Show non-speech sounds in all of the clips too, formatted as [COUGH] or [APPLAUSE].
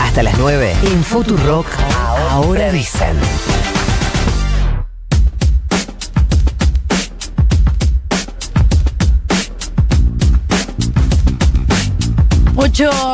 Hasta las 9 en Futurock. Ahora dicen.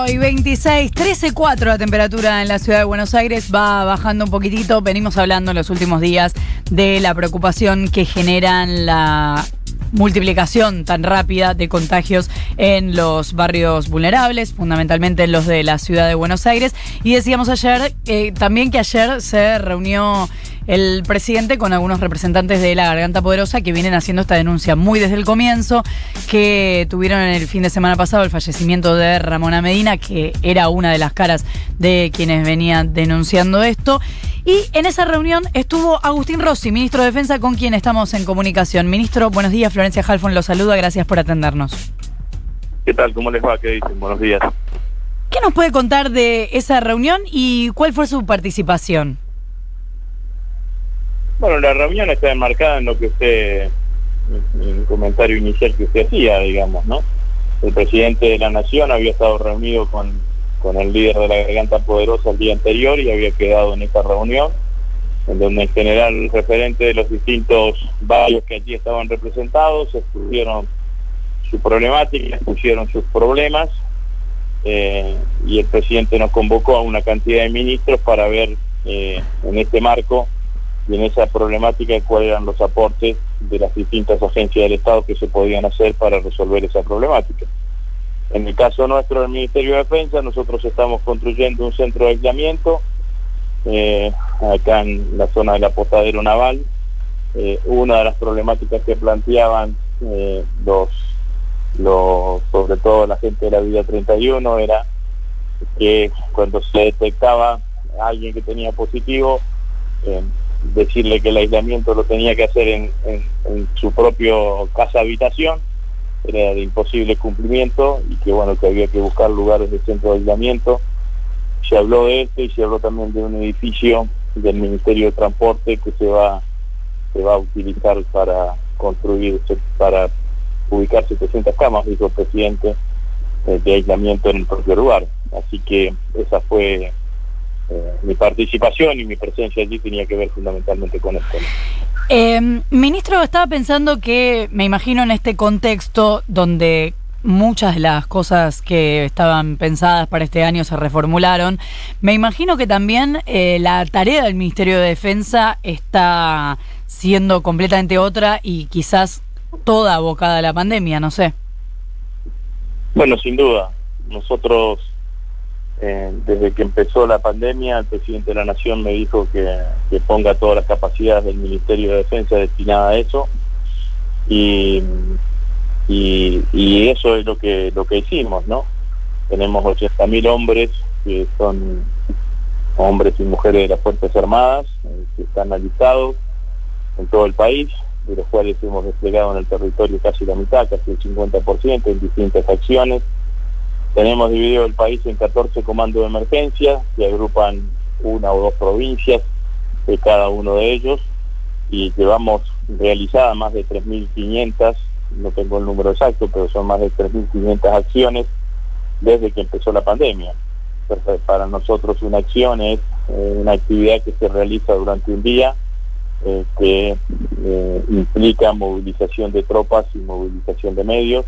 y 26, 13.4 la temperatura en la ciudad de Buenos Aires, va bajando un poquitito. Venimos hablando en los últimos días de la preocupación que generan la multiplicación tan rápida de contagios en los barrios vulnerables, fundamentalmente en los de la ciudad de Buenos Aires. Y decíamos ayer eh, también que ayer se reunió el presidente con algunos representantes de la Garganta Poderosa que vienen haciendo esta denuncia muy desde el comienzo, que tuvieron en el fin de semana pasado el fallecimiento de Ramona Medina, que era una de las caras de quienes venían denunciando esto. Y en esa reunión estuvo Agustín Rossi, ministro de Defensa, con quien estamos en comunicación. Ministro, buenos días. Florencia Halfon lo saluda. Gracias por atendernos. ¿Qué tal? ¿Cómo les va? ¿Qué dicen? Buenos días. ¿Qué nos puede contar de esa reunión y cuál fue su participación? Bueno, la reunión está enmarcada en lo que usted, en el comentario inicial que usted hacía, digamos, ¿no? El presidente de la Nación había estado reunido con, con el líder de la Garganta Poderosa el día anterior y había quedado en esta reunión, en donde en general referente de los distintos barrios que allí estaban representados expusieron su problemática, expusieron sus problemas eh, y el presidente nos convocó a una cantidad de ministros para ver eh, en este marco y en esa problemática cuáles eran los aportes de las distintas agencias del Estado que se podían hacer para resolver esa problemática. En el caso nuestro del Ministerio de Defensa, nosotros estamos construyendo un centro de aislamiento eh, acá en la zona del apostadero naval. Eh, una de las problemáticas que planteaban eh, los, los, sobre todo la gente de la Vida 31, era que cuando se detectaba a alguien que tenía positivo, decirle que el aislamiento lo tenía que hacer en, su propio casa habitación, era de imposible cumplimiento y que bueno, que había que buscar lugares de centro de aislamiento. Se habló de esto y se habló también de un edificio del Ministerio de Transporte que se va, se va a utilizar para construir, para ubicar 700 camas, dijo el presidente, eh, de aislamiento en el propio lugar. Así que esa fue eh, mi participación y mi presencia allí tenía que ver fundamentalmente con esto. Eh, ministro, estaba pensando que, me imagino en este contexto donde muchas de las cosas que estaban pensadas para este año se reformularon, me imagino que también eh, la tarea del Ministerio de Defensa está siendo completamente otra y quizás toda abocada a la pandemia, no sé. Bueno, sin duda. Nosotros eh, desde que empezó la pandemia, el presidente de la Nación me dijo que, ponga todas las capacidades del Ministerio de Defensa destinadas a eso. Y, y, eso es lo que lo que hicimos, ¿no? Tenemos 80.000 hombres que son hombres y mujeres de las Fuerzas Armadas eh, que están alistados en todo el país, de los cuales hemos desplegado en el territorio casi la mitad, casi el 50% en distintas acciones tenemos dividido el país en 14 comandos de emergencia que agrupan una o dos provincias de cada uno de ellos y llevamos realizadas más de 3.500, no tengo el número exacto, pero son más de 3.500 acciones desde que empezó la pandemia. Para nosotros una acción es eh, una actividad que se realiza durante un día eh, que eh, implica movilización de tropas y movilización de medios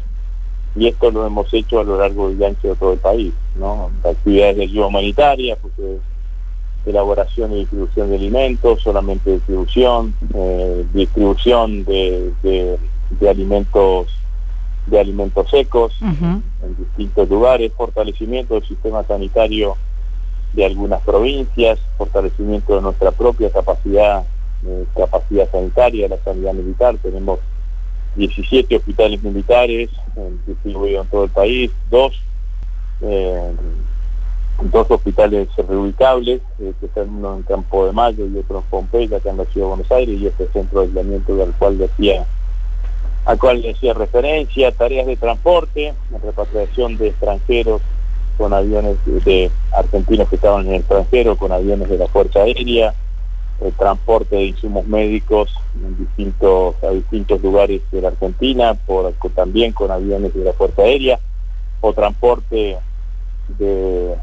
y esto lo hemos hecho a lo largo y ancho de todo el país, ¿no? Actividades de ayuda humanitaria, pues, elaboración y distribución de alimentos, solamente distribución, eh, distribución de, de, alimentos de alimentos secos en distintos lugares, fortalecimiento del sistema sanitario de algunas provincias, fortalecimiento de nuestra propia capacidad, eh, capacidad sanitaria, la sanidad militar, tenemos 17 hospitales militares distribuidos en todo el país, dos, eh, dos hospitales reubicables, eh, que están uno en Campo de Mayo y otro en Pompeya, acá en la ciudad de Buenos Aires, y este centro de aislamiento al cual decía al cual decía referencia, tareas de transporte, repatriación de extranjeros con aviones de argentinos que estaban en el extranjero, con aviones de la Fuerza Aérea, el transporte de insumos médicos a distintos lugares de la Argentina, también con aviones de la Fuerza Aérea, o transporte de,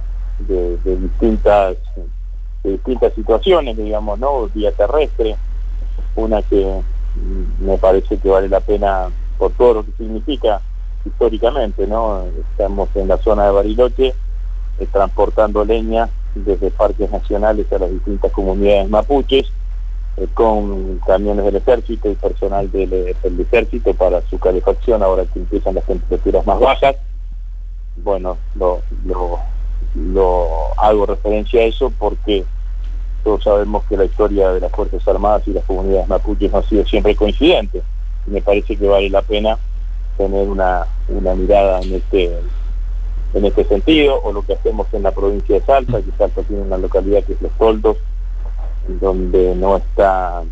distintas distintas situaciones, digamos, ¿no? Vía terrestre, una que me parece que vale la pena por todo lo que significa históricamente, ¿no? Estamos en la zona de Bariloche eh, transportando leña desde parques nacionales a las distintas comunidades mapuches, eh, con camiones del ejército y personal del, del, ejército para su calefacción ahora que empiezan las temperaturas más bajas. Bueno, lo, lo, lo hago referencia a eso porque todos sabemos que la historia de las Fuerzas Armadas y las comunidades mapuches no ha sido siempre coincidente. Me parece que vale la pena tener una, una mirada en este en este sentido, o lo que hacemos en la provincia de Salta, que Salta tiene una localidad que es Los Toldos, donde no está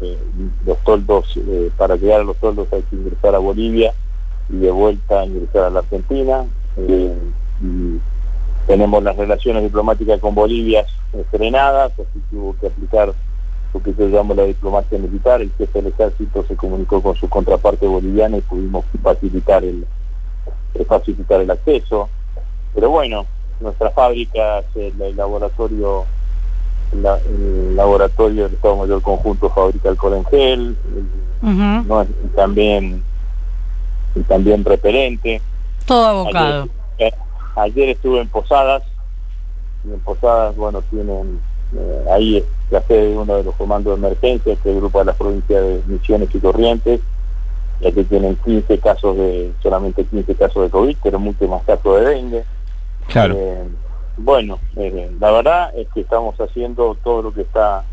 eh, los toldos, eh, para llegar a los toldos hay que ingresar a Bolivia y de vuelta ingresar a la Argentina. Eh, y tenemos las relaciones diplomáticas con Bolivia frenadas, así que hubo que aplicar lo que se llama la diplomacia militar. El jefe del ejército se comunicó con su contraparte boliviana y pudimos facilitar el, facilitar el acceso. Pero bueno, nuestra fábrica, el, el laboratorio la, el laboratorio del Estado Mayor Conjunto fabrica alcohol en gel, uh -huh. ¿no? y también y también repelente. Todo abocado. Ayer, eh, ayer, estuve en Posadas, y en Posadas, bueno, tienen eh, ahí la sede de uno de los comandos de emergencia, que agrupa las provincias de Misiones y Corrientes, ya que tienen 15 casos de, solamente 15 casos de COVID, pero muchos más casos de dengue. Claro. Eh, bueno, eh, la verdad es que estamos haciendo todo lo que está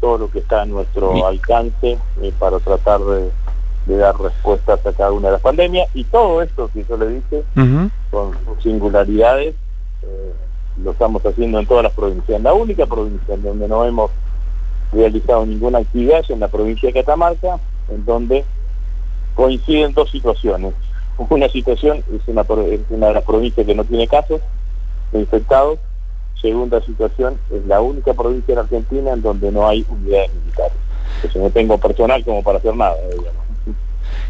todo lo que está a nuestro sí. alcance eh, para tratar de, de, dar respuestas a cada una de las pandemias y todo esto que yo le dije uh -huh. con sus singularidades lo estamos haciendo en todas las provincias. La única provincia en donde no hemos realizado ninguna actividad es en la provincia de Catamarca, en donde coinciden dos situaciones. Una situación es una, es una de las provincias que no tiene casos, de infectados. Segunda situación, es la única provincia en Argentina en donde no hay unidades militares. Entonces no tengo personal como para hacer nada, digamos.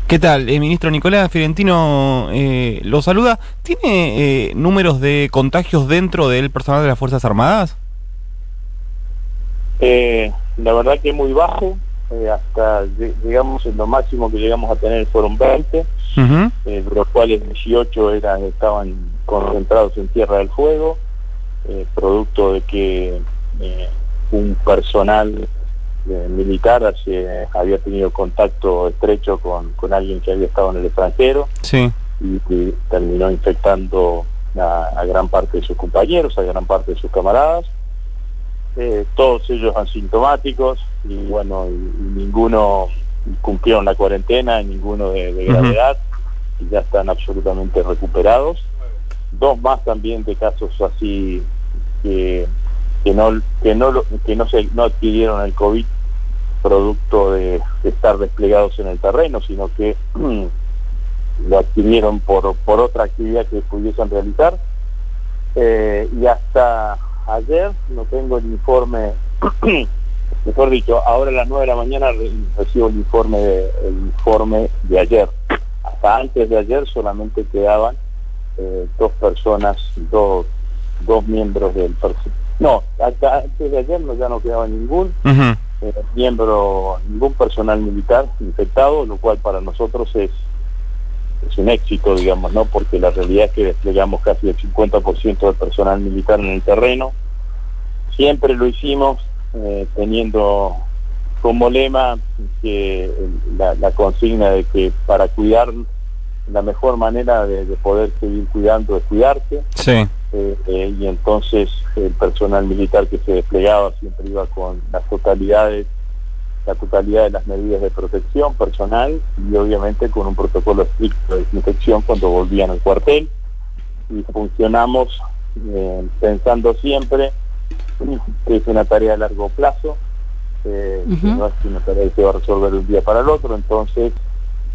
¿Qué tal? Eh, ministro Nicolás Fiorentino eh, lo saluda. ¿Tiene eh, números de contagios dentro del personal de las Fuerzas Armadas? Eh, la verdad que muy bajo. Eh, hasta, digamos, lo máximo que llegamos a tener fueron 20, uh -huh. de los cuales 18 eran, estaban concentrados en Tierra del Fuego, eh, producto de que eh, un personal eh, militar hace, había tenido contacto estrecho con, con, alguien que había estado en el extranjero sí. y, y, terminó infectando a, a, gran parte de sus compañeros, a gran parte de sus camaradas. Todos ellos asintomáticos y bueno, y, y ninguno cumplieron la cuarentena, ninguno de, de gravedad uh -huh. y ya están absolutamente recuperados dos más también de casos así que, que no que no que no se no adquirieron el covid producto de, de estar desplegados en el terreno sino que [CLEARS THROAT] lo adquirieron por por otra actividad que pudiesen realizar eh, y hasta ayer no tengo el informe [CLEARS THROAT] mejor dicho ahora a las 9 de la mañana recibo el informe de, el informe de ayer hasta antes de ayer solamente quedaban eh, dos personas, dos, dos miembros del personal. No, hasta antes de ayer no, ya no quedaba ningún uh -huh. eh, miembro, ningún personal militar infectado, lo cual para nosotros es, es un éxito, digamos, ¿no? Porque la realidad es que desplegamos casi el 50% del personal militar en el terreno. Siempre lo hicimos eh, teniendo como lema que la, la consigna de que para cuidar la mejor manera de, de, poder seguir cuidando es cuidarte. Sí. Eh, eh, y entonces el personal militar que se desplegaba siempre iba con las totalidades, la totalidad de las medidas de protección personal y obviamente con un protocolo estricto de desinfección cuando volvían al cuartel. Y funcionamos eh, pensando siempre que es una tarea a largo plazo, uh -huh. que no es una tarea que se va a resolver de un día para el otro, entonces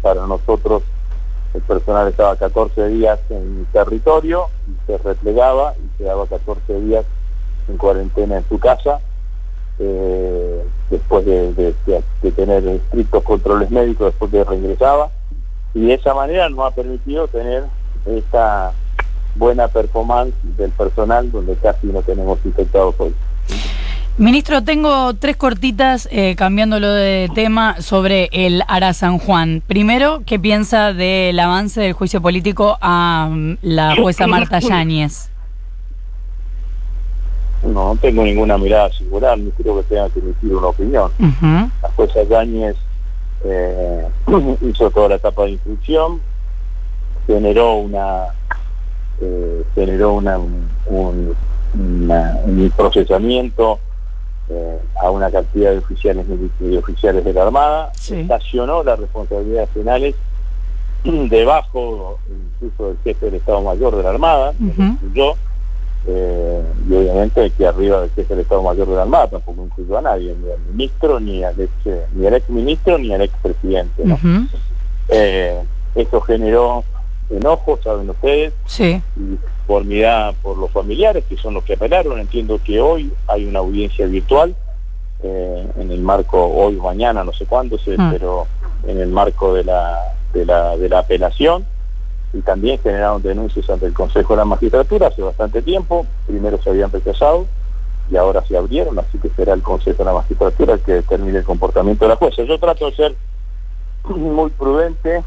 para nosotros el personal estaba 14 días en territorio y se replegaba y quedaba 14 días en cuarentena en su casa eh, después de, de, de, de, tener estrictos controles médicos después que regresaba y de esa manera nos ha permitido tener esta buena performance del personal donde casi no tenemos infectados hoy. Ministro, tengo tres cortitas, eh, cambiándolo de tema, sobre el Ara San Juan. Primero, ¿qué piensa del avance del juicio político a mm, la jueza Marta Yáñez? No, no tengo ninguna mirada singular, ni creo que tenga que emitir una opinión. Ujú, La jueza Yáñez eh, [CLEARS THROAT] hizo toda la etapa de instrucción, generó una eh, generó una, un, un- una- un procesamiento eh, a una cantidad de oficiales de oficiales de la Armada, Sí. estacionó las responsabilidades penales [CLEARS THROAT] debajo incluso del jefe del Estado Mayor de la Armada, incluyó, eh, y obviamente que arriba del jefe del Estado Mayor de la Armada tampoco incluyó a nadie, ni al ministro, ni al ex, eh, ni al ex ministro, ni al ex presidente. ¿no? Eh, eso generó enojo, saben ustedes, Sí. y conformidad por los familiares, que son los que apelaron. Entiendo que hoy hay una audiencia virtual, eh, en el marco, hoy mañana, no sé cuándo, Mm. pero en el marco de la, de, la, de la apelación. Y también generaron denuncias ante el Consejo de la Magistratura hace bastante tiempo. Primero se habían rechazado y ahora se abrieron, así que será el Consejo de la Magistratura el que determine el comportamiento de la jueza. Yo trato de ser [CLEARS THROAT] muy prudente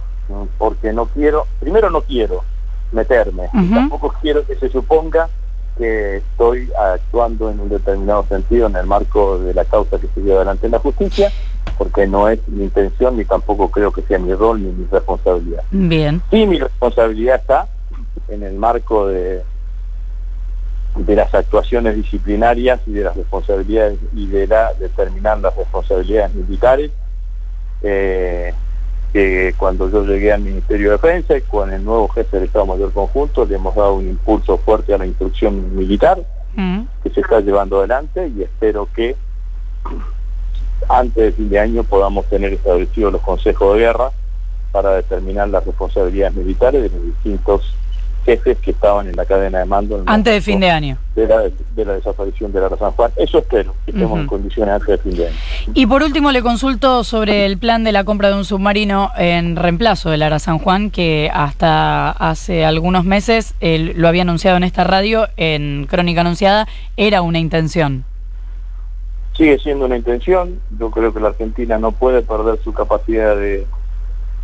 porque no quiero, primero no quiero meterme, tampoco quiero que se suponga que estoy actuando en un determinado sentido en el marco de la causa que se lleva adelante en la justicia, porque no es mi intención ni tampoco creo que sea mi rol ni mi responsabilidad. Bien. Sí, mi responsabilidad está en el marco de, de las actuaciones disciplinarias y de las responsabilidades y de la determinar las responsabilidades militares. eh, que cuando yo llegué al Ministerio de Defensa y con el nuevo jefe del Estado Mayor Conjunto le hemos dado un impulso fuerte a la instrucción militar Mm, que se está llevando adelante y espero que antes de fin de año podamos tener establecidos los consejos de guerra para determinar las responsabilidades militares de los distintos jefes que estaban en la cadena de mando. Antes de fin de año. de la, de la desaparición de la San Juan. Eso espero, que estemos en condiciones antes de fin de año. Y por último le consulto sobre el plan de la compra de un submarino en reemplazo del Ara San Juan, que hasta hace algunos meses, él lo había anunciado en esta radio, en Crónica Anunciada, era una intención. Sigue siendo una intención, yo creo que la Argentina no puede perder su capacidad de,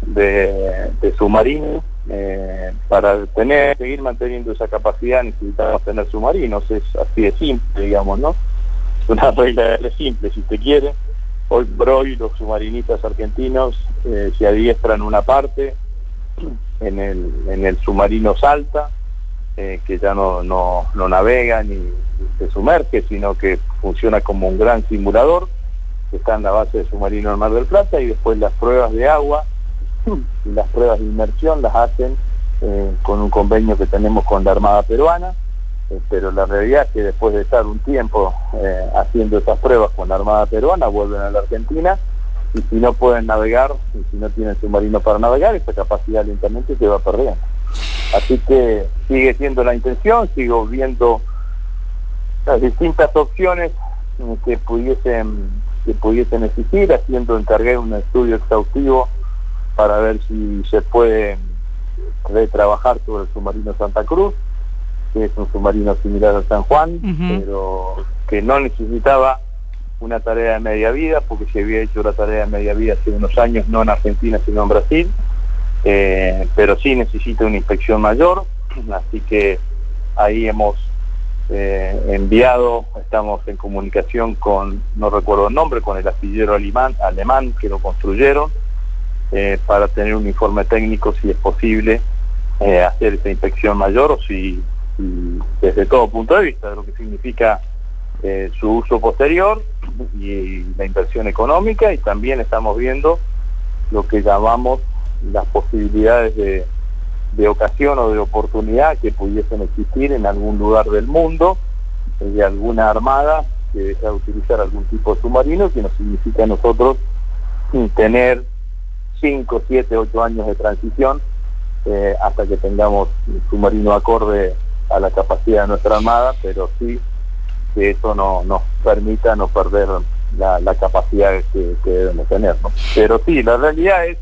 de, de submarino. Eh, para tener, seguir manteniendo esa capacidad necesitamos tener submarinos, es así de simple, digamos, ¿no? Es una [LAUGHS] regla de simple, si usted quiere. Hoy por hoy los submarinistas argentinos eh, se adiestran una parte [CLEARS THROAT] en el, en el submarino Salta, eh, que ya no, no, no navega ni se sumerge, sino que funciona como un gran simulador, que está en la base del submarino del Mar del Plata, y después las pruebas de agua las pruebas de inmersión las hacen eh, con un convenio que tenemos con la Armada Peruana, eh, pero la realidad es que después de estar un tiempo eh, haciendo esas pruebas con la Armada Peruana, vuelven a la Argentina y si no pueden navegar, y si no tienen submarino para navegar, esa capacidad lentamente se va perdiendo. Así que sigue siendo la intención, sigo viendo las distintas opciones que pudiesen que pudiesen existir, haciendo encargué un estudio exhaustivo para ver si se puede retrabajar sobre el submarino Santa Cruz, que es un submarino similar al San Juan, pero que no necesitaba una tarea de media vida, porque se había hecho la tarea de media vida hace unos años, no en Argentina, sino en Brasil, eh, pero sí necesita una inspección mayor, [CLEARS THROAT] así que ahí hemos eh, enviado, estamos en comunicación con, no recuerdo el nombre, con el astillero alemán, alemán que lo construyeron, eh, para tener un informe técnico si es posible eh, hacer esa inspección mayor o si, desde todo punto de vista de lo que significa eh, su uso posterior y la inversión económica. Y también estamos viendo lo que llamamos las posibilidades de, de ocasión o de oportunidad que pudiesen existir en algún lugar del mundo de alguna armada que deja de utilizar algún tipo de submarino que nos significa a nosotros tener 5, 7, 8 años de transición eh, hasta que tengamos un submarino acorde a la capacidad de nuestra armada, pero sí que eso no nos permita no perder la, la capacidad que, que debemos tener. ¿no? Pero sí, la realidad es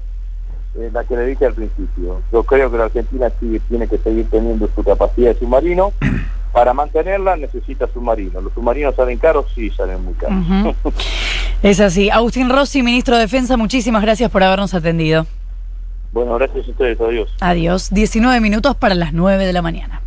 eh, la que le dije al principio. Yo creo que la Argentina sigue, tiene que seguir teniendo su capacidad de submarino. Para mantenerla necesita submarino. ¿Los submarinos salen caros? Sí, salen muy caros. [LAUGHS] Es así. Agustín Rossi, ministro de Defensa, muchísimas gracias por habernos atendido. bueno, gracias a ustedes. Adiós. Adiós. 19 minutos para las 9 de la mañana.